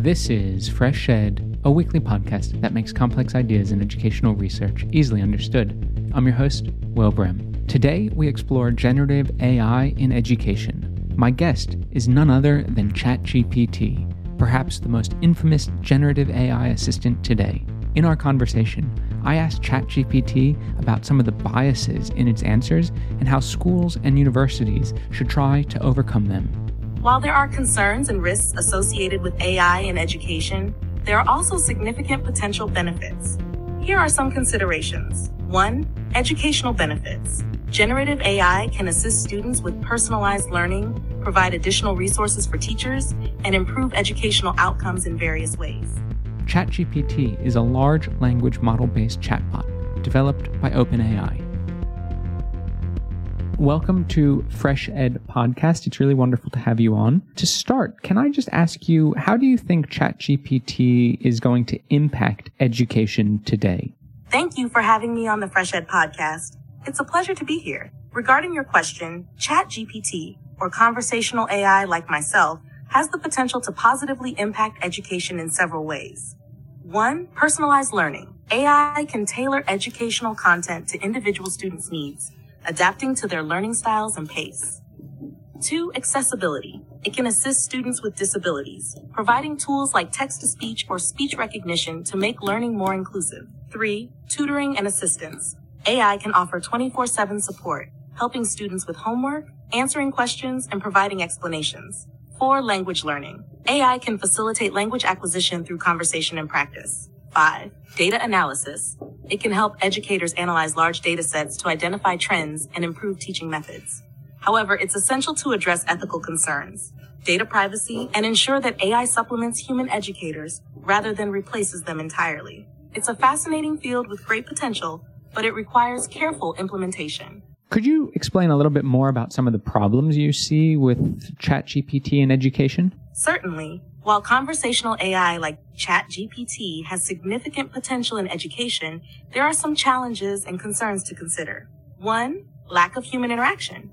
This is Fresh Ed, a weekly podcast that makes complex ideas in educational research easily understood. I'm your host, Will Brehm. Today, we explore generative AI in education. My guest is none other than ChatGPT, perhaps the most infamous generative AI assistant today. In our conversation, I asked ChatGPT about some of the biases in its answers and how schools and universities should try to overcome them. While there are concerns and risks associated with AI in education, there are also significant potential benefits. Here are some considerations. 1. Educational benefits. Generative AI can assist students with personalized learning, provide additional resources for teachers, and improve educational outcomes in various ways. ChatGPT is a large language model based chatbot developed by OpenAI. Welcome to Fresh Ed Podcast. It's really wonderful to have you on. To start, can I just ask you, how do you think ChatGPT is going to impact education today? Thank you for having me on the Fresh Ed Podcast. It's a pleasure to be here. Regarding your question, ChatGPT, or conversational AI like myself, has the potential to positively impact education in several ways. One, personalized learning. AI can tailor educational content to individual students' needs adapting to their learning styles and pace. Two, accessibility. It can assist students with disabilities, providing tools like text to speech or speech recognition to make learning more inclusive. Three, tutoring and assistance. AI can offer 24 7 support, helping students with homework, answering questions, and providing explanations. Four, language learning. AI can facilitate language acquisition through conversation and practice. Five, data analysis. It can help educators analyze large data sets to identify trends and improve teaching methods. However, it's essential to address ethical concerns, data privacy, and ensure that AI supplements human educators rather than replaces them entirely. It's a fascinating field with great potential, but it requires careful implementation. Could you explain a little bit more about some of the problems you see with ChatGPT in education? Certainly. While conversational AI like ChatGPT has significant potential in education, there are some challenges and concerns to consider. One, lack of human interaction.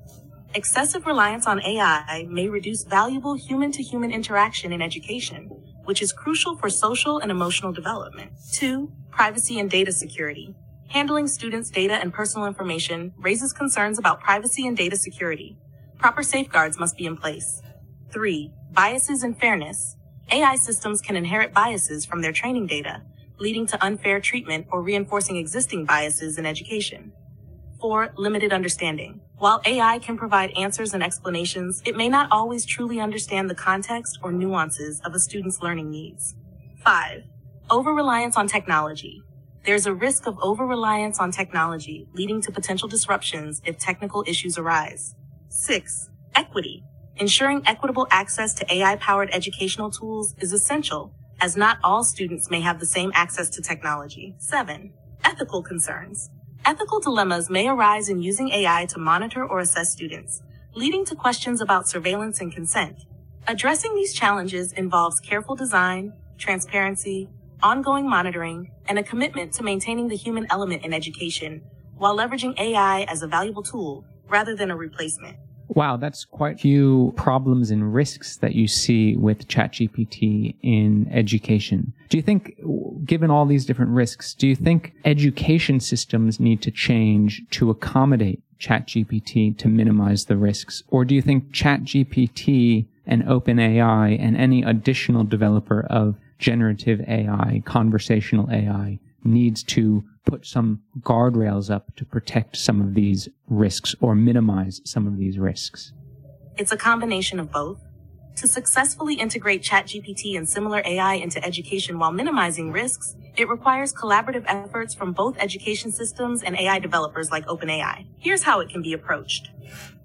Excessive reliance on AI may reduce valuable human to human interaction in education, which is crucial for social and emotional development. Two, privacy and data security. Handling students' data and personal information raises concerns about privacy and data security. Proper safeguards must be in place. Three, biases and fairness. AI systems can inherit biases from their training data, leading to unfair treatment or reinforcing existing biases in education. Four, limited understanding. While AI can provide answers and explanations, it may not always truly understand the context or nuances of a student's learning needs. Five, over-reliance on technology. There's a risk of over-reliance on technology, leading to potential disruptions if technical issues arise. Six, equity. Ensuring equitable access to AI-powered educational tools is essential, as not all students may have the same access to technology. 7. Ethical concerns. Ethical dilemmas may arise in using AI to monitor or assess students, leading to questions about surveillance and consent. Addressing these challenges involves careful design, transparency, ongoing monitoring, and a commitment to maintaining the human element in education while leveraging AI as a valuable tool rather than a replacement. Wow, that's quite a few problems and risks that you see with ChatGPT in education. Do you think, given all these different risks, do you think education systems need to change to accommodate ChatGPT to minimize the risks? Or do you think ChatGPT and OpenAI and any additional developer of generative AI, conversational AI, needs to put some guardrails up to protect some of these risks or minimize some of these risks? It's a combination of both. To successfully integrate ChatGPT and similar AI into education while minimizing risks, it requires collaborative efforts from both education systems and AI developers like OpenAI. Here's how it can be approached.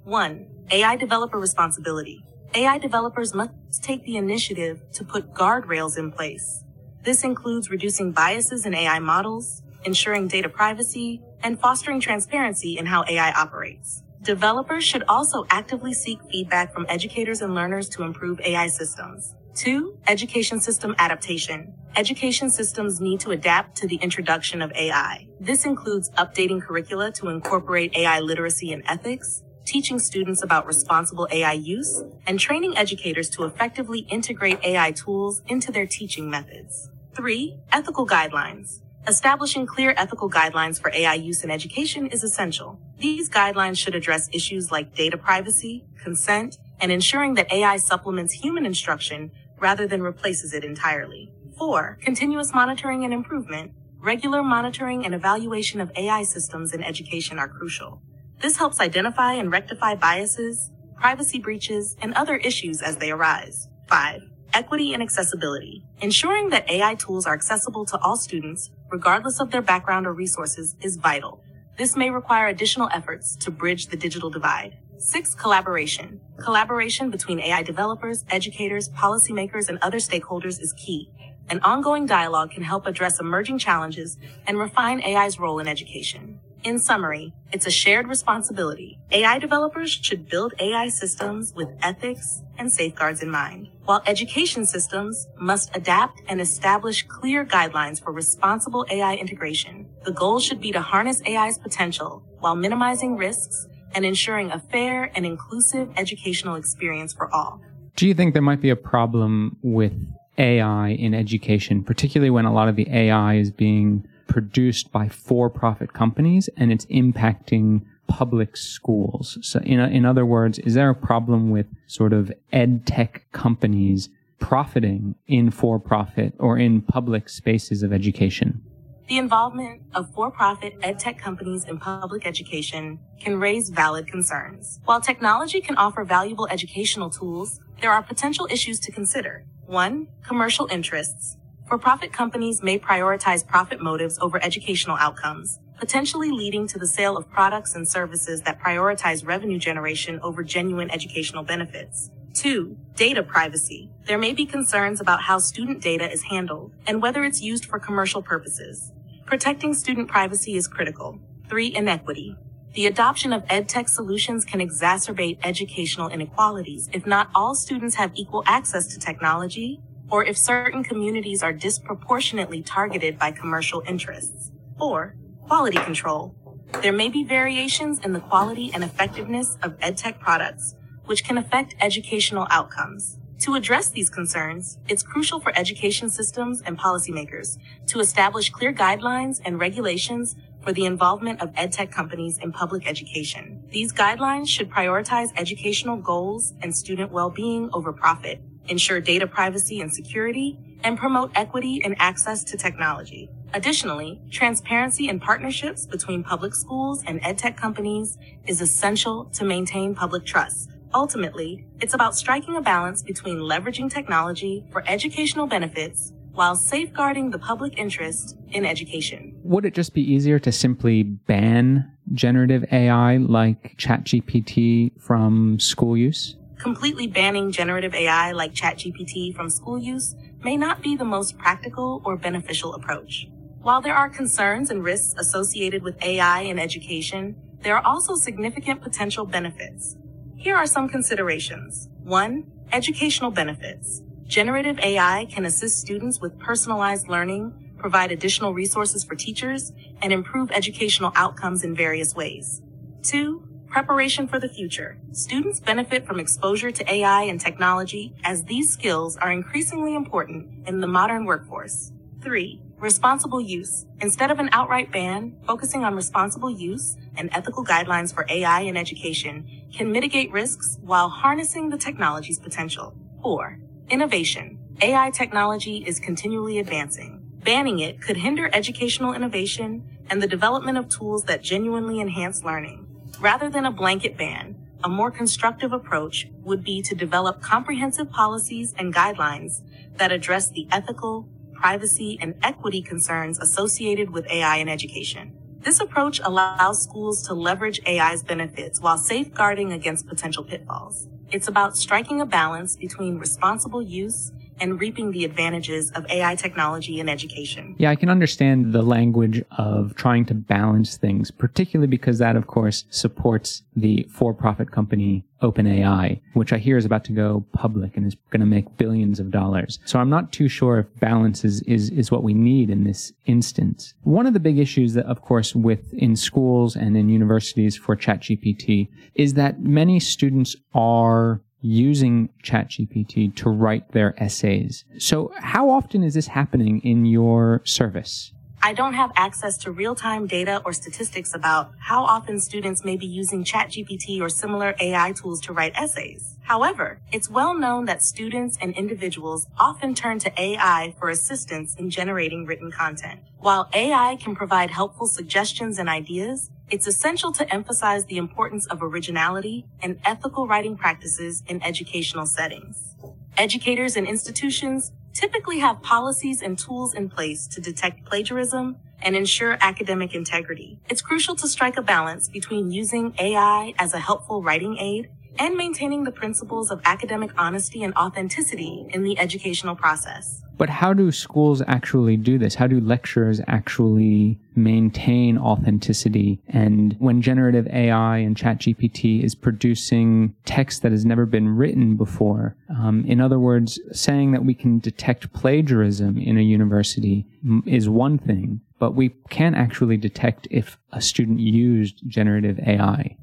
1. AI developer responsibility. AI developers must take the initiative to put guardrails in place. This includes reducing biases in AI models, ensuring data privacy, and fostering transparency in how AI operates. Developers should also actively seek feedback from educators and learners to improve AI systems. Two, education system adaptation. Education systems need to adapt to the introduction of AI. This includes updating curricula to incorporate AI literacy and ethics, teaching students about responsible AI use, and training educators to effectively integrate AI tools into their teaching methods. Three, ethical guidelines. Establishing clear ethical guidelines for AI use in education is essential. These guidelines should address issues like data privacy, consent, and ensuring that AI supplements human instruction rather than replaces it entirely. Four, continuous monitoring and improvement. Regular monitoring and evaluation of AI systems in education are crucial. This helps identify and rectify biases, privacy breaches, and other issues as they arise. Five, equity and accessibility. Ensuring that AI tools are accessible to all students, regardless of their background or resources, is vital. This may require additional efforts to bridge the digital divide. Six, collaboration. Collaboration between AI developers, educators, policymakers, and other stakeholders is key. An ongoing dialogue can help address emerging challenges and refine AI's role in education. In summary, it's a shared responsibility. AI developers should build AI systems with ethics and safeguards in mind, while education systems must adapt and establish clear guidelines for responsible AI integration. The goal should be to harness AI's potential while minimizing risks and ensuring a fair and inclusive educational experience for all. Do you think there might be a problem with AI in education, particularly when a lot of the AI is being produced by for-profit companies and it's impacting public schools. So in, in other words, is there a problem with sort of ed tech companies profiting in for-profit or in public spaces of education? The involvement of for-profit edtech companies in public education can raise valid concerns. While technology can offer valuable educational tools, there are potential issues to consider. One, commercial interests. For-profit companies may prioritize profit motives over educational outcomes, potentially leading to the sale of products and services that prioritize revenue generation over genuine educational benefits. Two, data privacy. There may be concerns about how student data is handled and whether it's used for commercial purposes. Protecting student privacy is critical. Three, inequity. The adoption of EdTech solutions can exacerbate educational inequalities if not all students have equal access to technology or if certain communities are disproportionately targeted by commercial interests. Four, quality control. There may be variations in the quality and effectiveness of EdTech products, which can affect educational outcomes. To address these concerns, it's crucial for education systems and policymakers to establish clear guidelines and regulations for the involvement of EdTech companies in public education. These guidelines should prioritize educational goals and student well-being over profit, ensure data privacy and security, and promote equity and access to technology. Additionally, transparency and partnerships between public schools and edtech companies is essential to maintain public trust. Ultimately, it's about striking a balance between leveraging technology for educational benefits while safeguarding the public interest in education. Would it just be easier to simply ban generative AI like ChatGPT from school use? Completely banning generative AI like ChatGPT from school use may not be the most practical or beneficial approach. While there are concerns and risks associated with AI in education, there are also significant potential benefits. Here are some considerations. One, educational benefits. Generative AI can assist students with personalized learning, provide additional resources for teachers, and improve educational outcomes in various ways. Two, Preparation for the future. Students benefit from exposure to AI and technology as these skills are increasingly important in the modern workforce. Three, responsible use. Instead of an outright ban, focusing on responsible use and ethical guidelines for AI in education can mitigate risks while harnessing the technology's potential. Four, innovation. AI technology is continually advancing. Banning it could hinder educational innovation and the development of tools that genuinely enhance learning. Rather than a blanket ban, a more constructive approach would be to develop comprehensive policies and guidelines that address the ethical, privacy, and equity concerns associated with AI in education. This approach allows schools to leverage AI's benefits while safeguarding against potential pitfalls. It's about striking a balance between responsible use and reaping the advantages of AI technology in education. Yeah, I can understand the language of trying to balance things, particularly because that, of course, supports the for-profit company OpenAI, which I hear is about to go public and is going to make billions of dollars. So I'm not too sure if balance is, is, is what we need in this instance. One of the big issues that, of course, with in schools and in universities for ChatGPT is that many students are using ChatGPT to write their essays. So how often is this happening in your service? I don't have access to real-time data or statistics about how often students may be using ChatGPT or similar AI tools to write essays. However, it's well known that students and individuals often turn to AI for assistance in generating written content. While AI can provide helpful suggestions and ideas, it's essential to emphasize the importance of originality and ethical writing practices in educational settings. Educators and institutions typically have policies and tools in place to detect plagiarism and ensure academic integrity. It's crucial to strike a balance between using AI as a helpful writing aid and maintaining the principles of academic honesty and authenticity in the educational process. But how do schools actually do this? How do lecturers actually maintain authenticity? And when generative AI and ChatGPT is producing text that has never been written before, um, in other words, saying that we can detect plagiarism in a university is one thing, but we can't actually detect if a student used generative AI.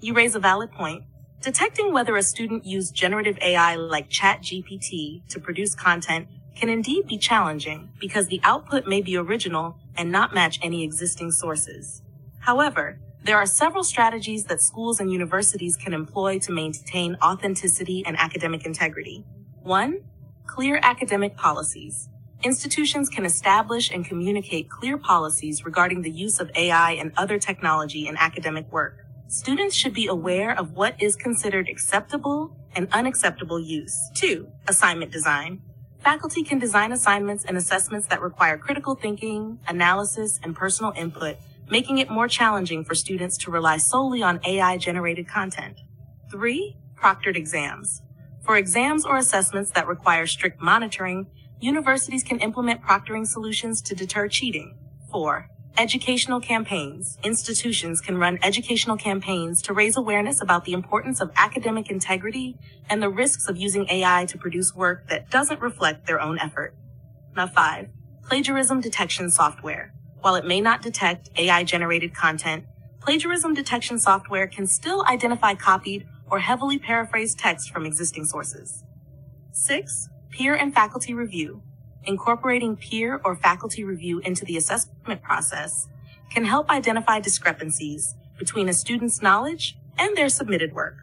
You raise a valid point. Detecting whether a student used generative AI like ChatGPT to produce content can indeed be challenging because the output may be original and not match any existing sources. However, there are several strategies that schools and universities can employ to maintain authenticity and academic integrity. One, clear academic policies. Institutions can establish and communicate clear policies regarding the use of AI and other technology in academic work students should be aware of what is considered acceptable and unacceptable use. Two, assignment design. Faculty can design assignments and assessments that require critical thinking, analysis, and personal input, making it more challenging for students to rely solely on AI generated content. Three, proctored exams. For exams or assessments that require strict monitoring, universities can implement proctoring solutions to deter cheating. Four, Educational campaigns. Institutions can run educational campaigns to raise awareness about the importance of academic integrity and the risks of using AI to produce work that doesn't reflect their own effort. Now five, plagiarism detection software. While it may not detect AI generated content, plagiarism detection software can still identify copied or heavily paraphrased text from existing sources. Six, peer and faculty review incorporating peer or faculty review into the assessment process can help identify discrepancies between a student's knowledge and their submitted work.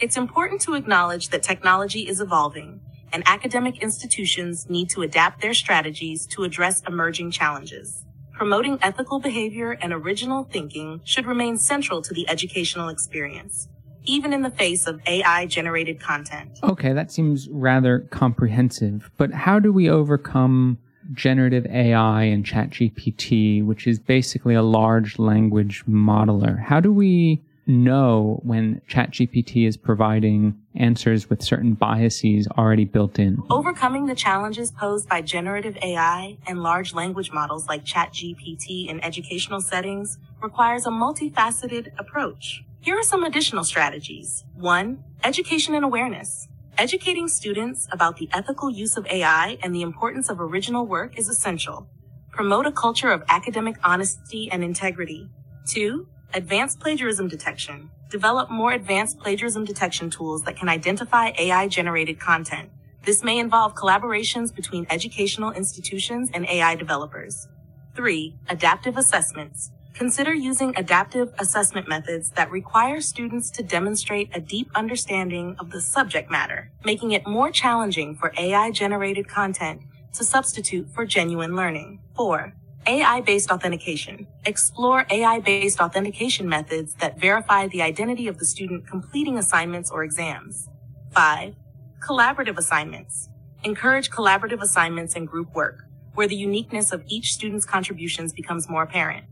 It's important to acknowledge that technology is evolving and academic institutions need to adapt their strategies to address emerging challenges. Promoting ethical behavior and original thinking should remain central to the educational experience even in the face of AI generated content. Okay, that seems rather comprehensive. But how do we overcome generative AI and ChatGPT, which is basically a large language modeler? How do we know when ChatGPT is providing answers with certain biases already built in? Overcoming the challenges posed by generative AI and large language models like ChatGPT in educational settings requires a multifaceted approach. Here are some additional strategies. One, education and awareness. Educating students about the ethical use of AI and the importance of original work is essential. Promote a culture of academic honesty and integrity. Two, advanced plagiarism detection. Develop more advanced plagiarism detection tools that can identify AI generated content. This may involve collaborations between educational institutions and AI developers. Three, adaptive assessments. Consider using adaptive assessment methods that require students to demonstrate a deep understanding of the subject matter, making it more challenging for AI-generated content to substitute for genuine learning. 4. AI-based authentication. Explore AI-based authentication methods that verify the identity of the student completing assignments or exams. 5. Collaborative assignments. Encourage collaborative assignments and group work, where the uniqueness of each student's contributions becomes more apparent.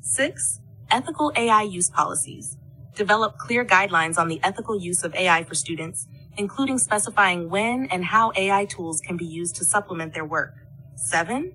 Six, ethical AI use policies. Develop clear guidelines on the ethical use of AI for students, including specifying when and how AI tools can be used to supplement their work. 7.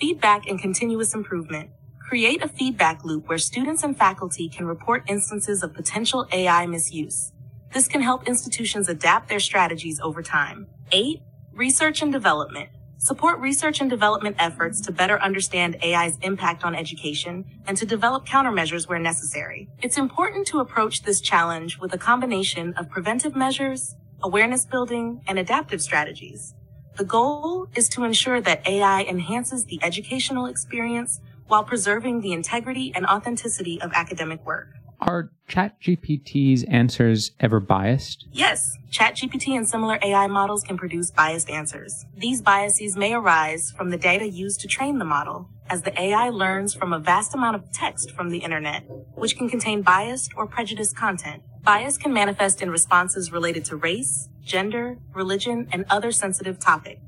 Feedback and continuous improvement. Create a feedback loop where students and faculty can report instances of potential AI misuse. This can help institutions adapt their strategies over time. 8. Research and development. Support research and development efforts to better understand AI's impact on education and to develop countermeasures where necessary. It's important to approach this challenge with a combination of preventive measures, awareness building, and adaptive strategies. The goal is to ensure that AI enhances the educational experience while preserving the integrity and authenticity of academic work. Are ChatGPT's answers ever biased? Yes, ChatGPT and similar AI models can produce biased answers. These biases may arise from the data used to train the model, as the AI learns from a vast amount of text from the internet, which can contain biased or prejudiced content. Bias can manifest in responses related to race, gender, religion, and other sensitive topics.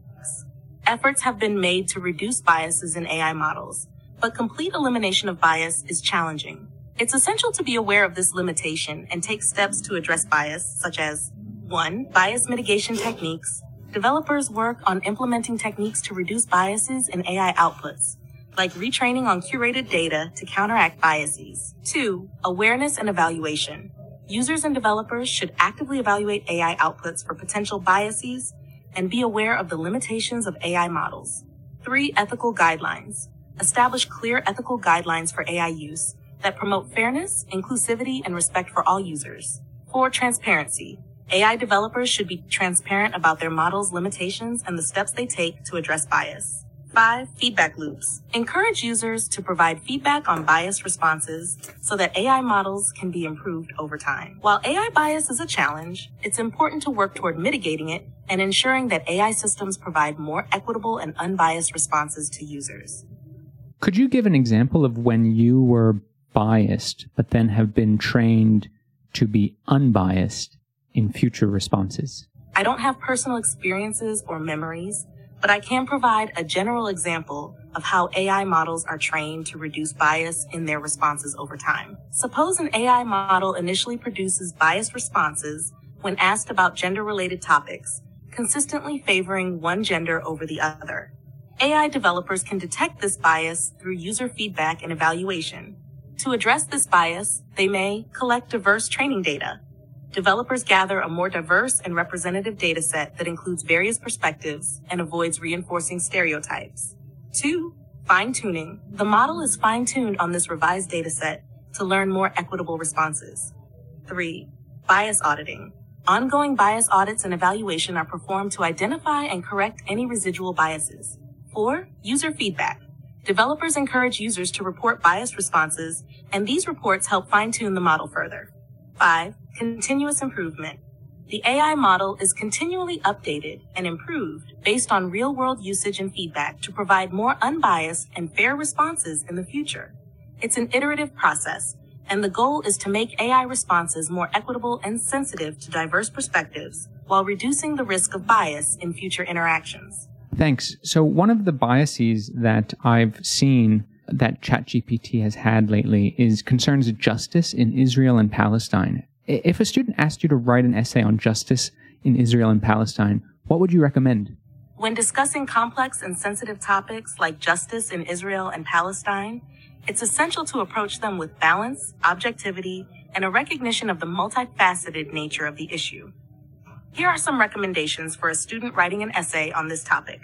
Efforts have been made to reduce biases in AI models, but complete elimination of bias is challenging. It's essential to be aware of this limitation and take steps to address bias, such as 1. Bias mitigation techniques. Developers work on implementing techniques to reduce biases in AI outputs, like retraining on curated data to counteract biases. 2. Awareness and evaluation. Users and developers should actively evaluate AI outputs for potential biases and be aware of the limitations of AI models. 3. Ethical guidelines. Establish clear ethical guidelines for AI use that promote fairness, inclusivity, and respect for all users. 4. Transparency. AI developers should be transparent about their model's limitations and the steps they take to address bias. 5. Feedback loops. Encourage users to provide feedback on biased responses so that AI models can be improved over time. While AI bias is a challenge, it's important to work toward mitigating it and ensuring that AI systems provide more equitable and unbiased responses to users. Could you give an example of when you were biased, but then have been trained to be unbiased in future responses? I don't have personal experiences or memories, but I can provide a general example of how AI models are trained to reduce bias in their responses over time. Suppose an AI model initially produces biased responses when asked about gender related topics, consistently favoring one gender over the other. AI developers can detect this bias through user feedback and evaluation, to address this bias, they may collect diverse training data. Developers gather a more diverse and representative data set that includes various perspectives and avoids reinforcing stereotypes. Two, fine tuning. The model is fine tuned on this revised data set to learn more equitable responses. Three, bias auditing. Ongoing bias audits and evaluation are performed to identify and correct any residual biases. Four, user feedback. Developers encourage users to report biased responses, and these reports help fine tune the model further. 5. Continuous improvement. The AI model is continually updated and improved based on real world usage and feedback to provide more unbiased and fair responses in the future. It's an iterative process, and the goal is to make AI responses more equitable and sensitive to diverse perspectives while reducing the risk of bias in future interactions. Thanks. So one of the biases that I've seen that ChatGPT has had lately is concerns of justice in Israel and Palestine. If a student asked you to write an essay on justice in Israel and Palestine, what would you recommend? When discussing complex and sensitive topics like justice in Israel and Palestine, it's essential to approach them with balance, objectivity, and a recognition of the multifaceted nature of the issue. Here are some recommendations for a student writing an essay on this topic.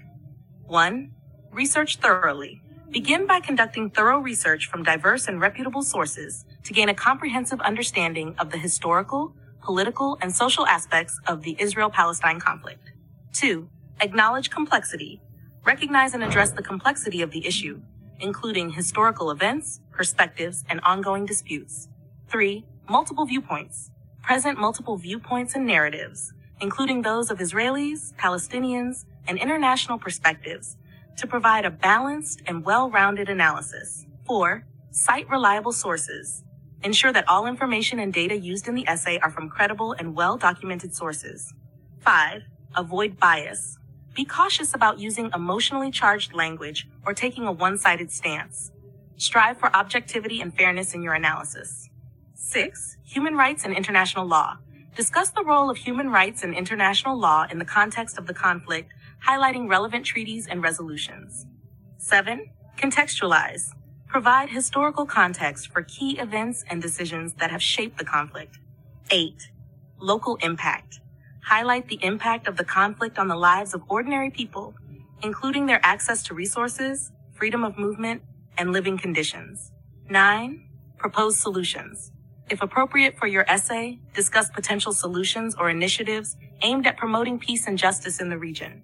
1. Research thoroughly. Begin by conducting thorough research from diverse and reputable sources to gain a comprehensive understanding of the historical, political, and social aspects of the Israel-Palestine conflict. 2. Acknowledge complexity. Recognize and address the complexity of the issue, including historical events, perspectives, and ongoing disputes. 3. Multiple viewpoints. Present multiple viewpoints and narratives, including those of Israelis, Palestinians, and international perspectives to provide a balanced and well-rounded analysis. 4. Cite reliable sources. Ensure that all information and data used in the essay are from credible and well-documented sources. 5. Avoid bias. Be cautious about using emotionally charged language or taking a one-sided stance. Strive for objectivity and fairness in your analysis. 6. Human rights and international law. Discuss the role of human rights and international law in the context of the conflict, highlighting relevant treaties and resolutions. 7. Contextualize. Provide historical context for key events and decisions that have shaped the conflict. 8. Local impact. Highlight the impact of the conflict on the lives of ordinary people, including their access to resources, freedom of movement, and living conditions. 9. Propose solutions. If appropriate for your essay, discuss potential solutions or initiatives aimed at promoting peace and justice in the region.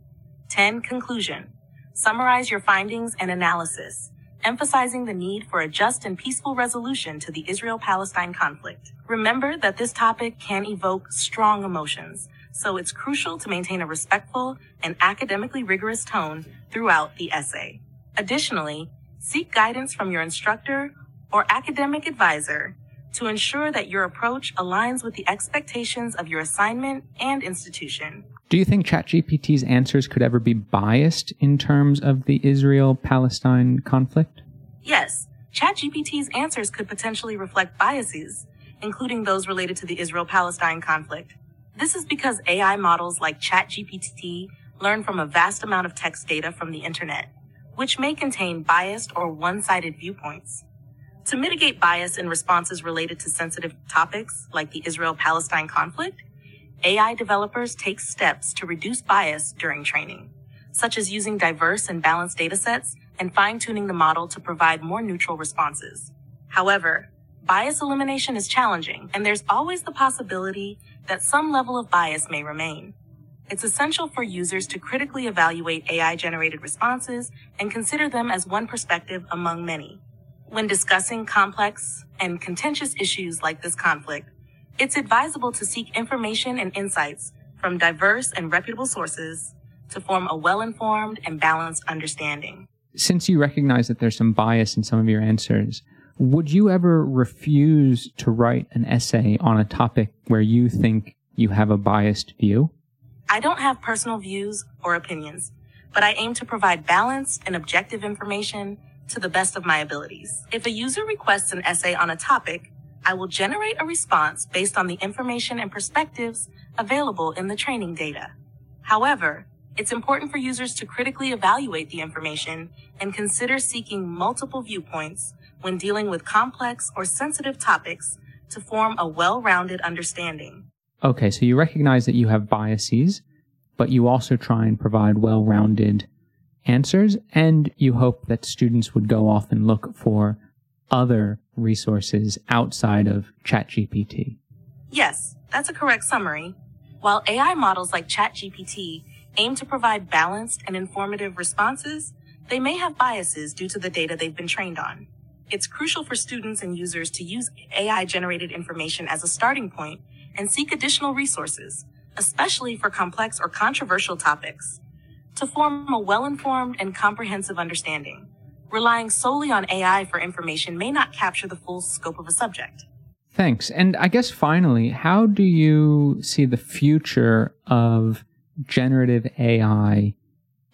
10. Conclusion. Summarize your findings and analysis, emphasizing the need for a just and peaceful resolution to the Israel-Palestine conflict. Remember that this topic can evoke strong emotions, so it's crucial to maintain a respectful and academically rigorous tone throughout the essay. Additionally, seek guidance from your instructor or academic advisor to ensure that your approach aligns with the expectations of your assignment and institution. Do you think ChatGPT's answers could ever be biased in terms of the Israel Palestine conflict? Yes, ChatGPT's answers could potentially reflect biases, including those related to the Israel Palestine conflict. This is because AI models like ChatGPT learn from a vast amount of text data from the internet, which may contain biased or one sided viewpoints. To mitigate bias in responses related to sensitive topics like the Israel Palestine conflict, AI developers take steps to reduce bias during training, such as using diverse and balanced datasets and fine tuning the model to provide more neutral responses. However, bias elimination is challenging, and there's always the possibility that some level of bias may remain. It's essential for users to critically evaluate AI generated responses and consider them as one perspective among many. When discussing complex and contentious issues like this conflict, it's advisable to seek information and insights from diverse and reputable sources to form a well-informed and balanced understanding. Since you recognize that there's some bias in some of your answers, would you ever refuse to write an essay on a topic where you think you have a biased view? I don't have personal views or opinions, but I aim to provide balanced and objective information to the best of my abilities. If a user requests an essay on a topic, I will generate a response based on the information and perspectives available in the training data. However, it's important for users to critically evaluate the information and consider seeking multiple viewpoints when dealing with complex or sensitive topics to form a well-rounded understanding. Okay, so you recognize that you have biases, but you also try and provide well-rounded answers, and you hope that students would go off and look for other resources outside of ChatGPT. Yes, that's a correct summary. While AI models like ChatGPT aim to provide balanced and informative responses, they may have biases due to the data they've been trained on. It's crucial for students and users to use AI generated information as a starting point and seek additional resources, especially for complex or controversial topics to form a well-informed and comprehensive understanding. Relying solely on AI for information may not capture the full scope of a subject. Thanks. And I guess finally, how do you see the future of generative AI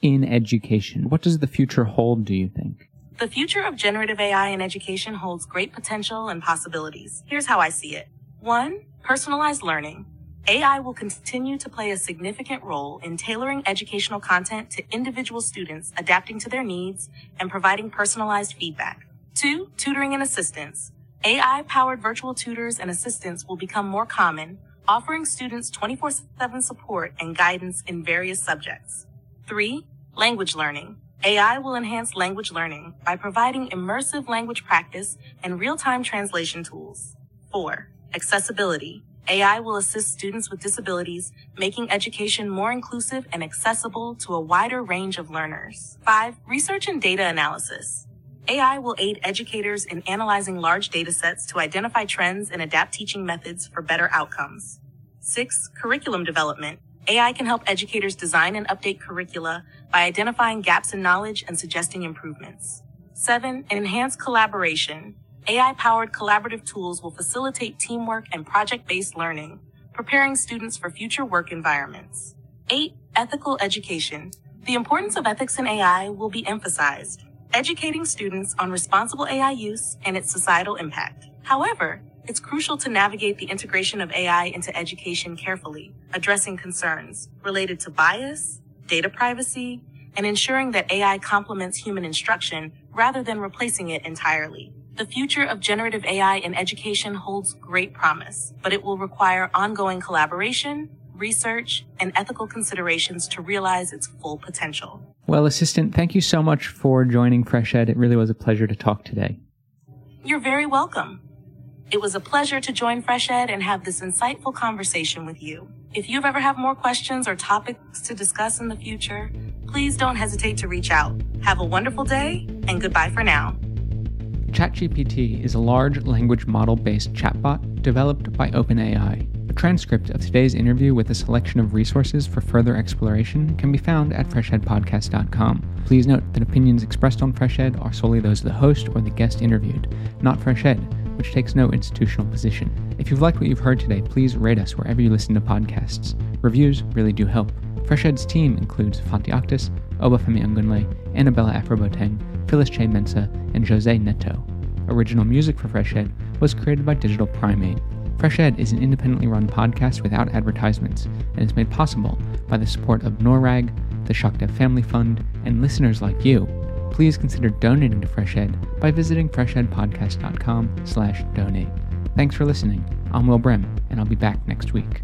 in education? What does the future hold, do you think? The future of generative AI in education holds great potential and possibilities. Here's how I see it. One, personalized learning. AI will continue to play a significant role in tailoring educational content to individual students, adapting to their needs, and providing personalized feedback. Two, tutoring and assistance. AI powered virtual tutors and assistants will become more common, offering students 24 7 support and guidance in various subjects. Three, language learning. AI will enhance language learning by providing immersive language practice and real time translation tools. Four, accessibility. AI will assist students with disabilities, making education more inclusive and accessible to a wider range of learners. Five, research and data analysis. AI will aid educators in analyzing large data sets to identify trends and adapt teaching methods for better outcomes. Six, curriculum development. AI can help educators design and update curricula by identifying gaps in knowledge and suggesting improvements. Seven, enhanced collaboration. AI powered collaborative tools will facilitate teamwork and project based learning, preparing students for future work environments. Eight, ethical education. The importance of ethics in AI will be emphasized, educating students on responsible AI use and its societal impact. However, It's crucial to navigate the integration of AI into education carefully, addressing concerns related to bias, data privacy, and ensuring that AI complements human instruction rather than replacing it entirely. The future of generative AI in education holds great promise, but it will require ongoing collaboration, research, and ethical considerations to realize its full potential. Well, Assistant, thank you so much for joining Fresh Ed. It really was a pleasure to talk today. You're very welcome. It was a pleasure to join Fresh Ed and have this insightful conversation with you. If you ever have more questions or topics to discuss in the future, please don't hesitate to reach out. Have a wonderful day and goodbye for now. ChatGPT is a large language model based chatbot developed by OpenAI. A transcript of today's interview with a selection of resources for further exploration can be found at freshedpodcast.com. Please note that opinions expressed on Freshed are solely those of the host or the guest interviewed, not Freshed which takes no institutional position. If you've liked what you've heard today, please rate us wherever you listen to podcasts. Reviews really do help. Freshed's team includes Fanti Octus, Obafemi Angunle, Annabella Afroboteng, Phyllis Che Mensa, and Jose Neto. Original music for Fresh Ed was created by Digital Primate. Fresh Ed is an independently run podcast without advertisements and is made possible by the support of NORAG, the Shockdev Family Fund, and listeners like you please consider donating to Fresh Ed by visiting freshedpodcast.com slash donate. Thanks for listening. I'm Will Brehm, and I'll be back next week.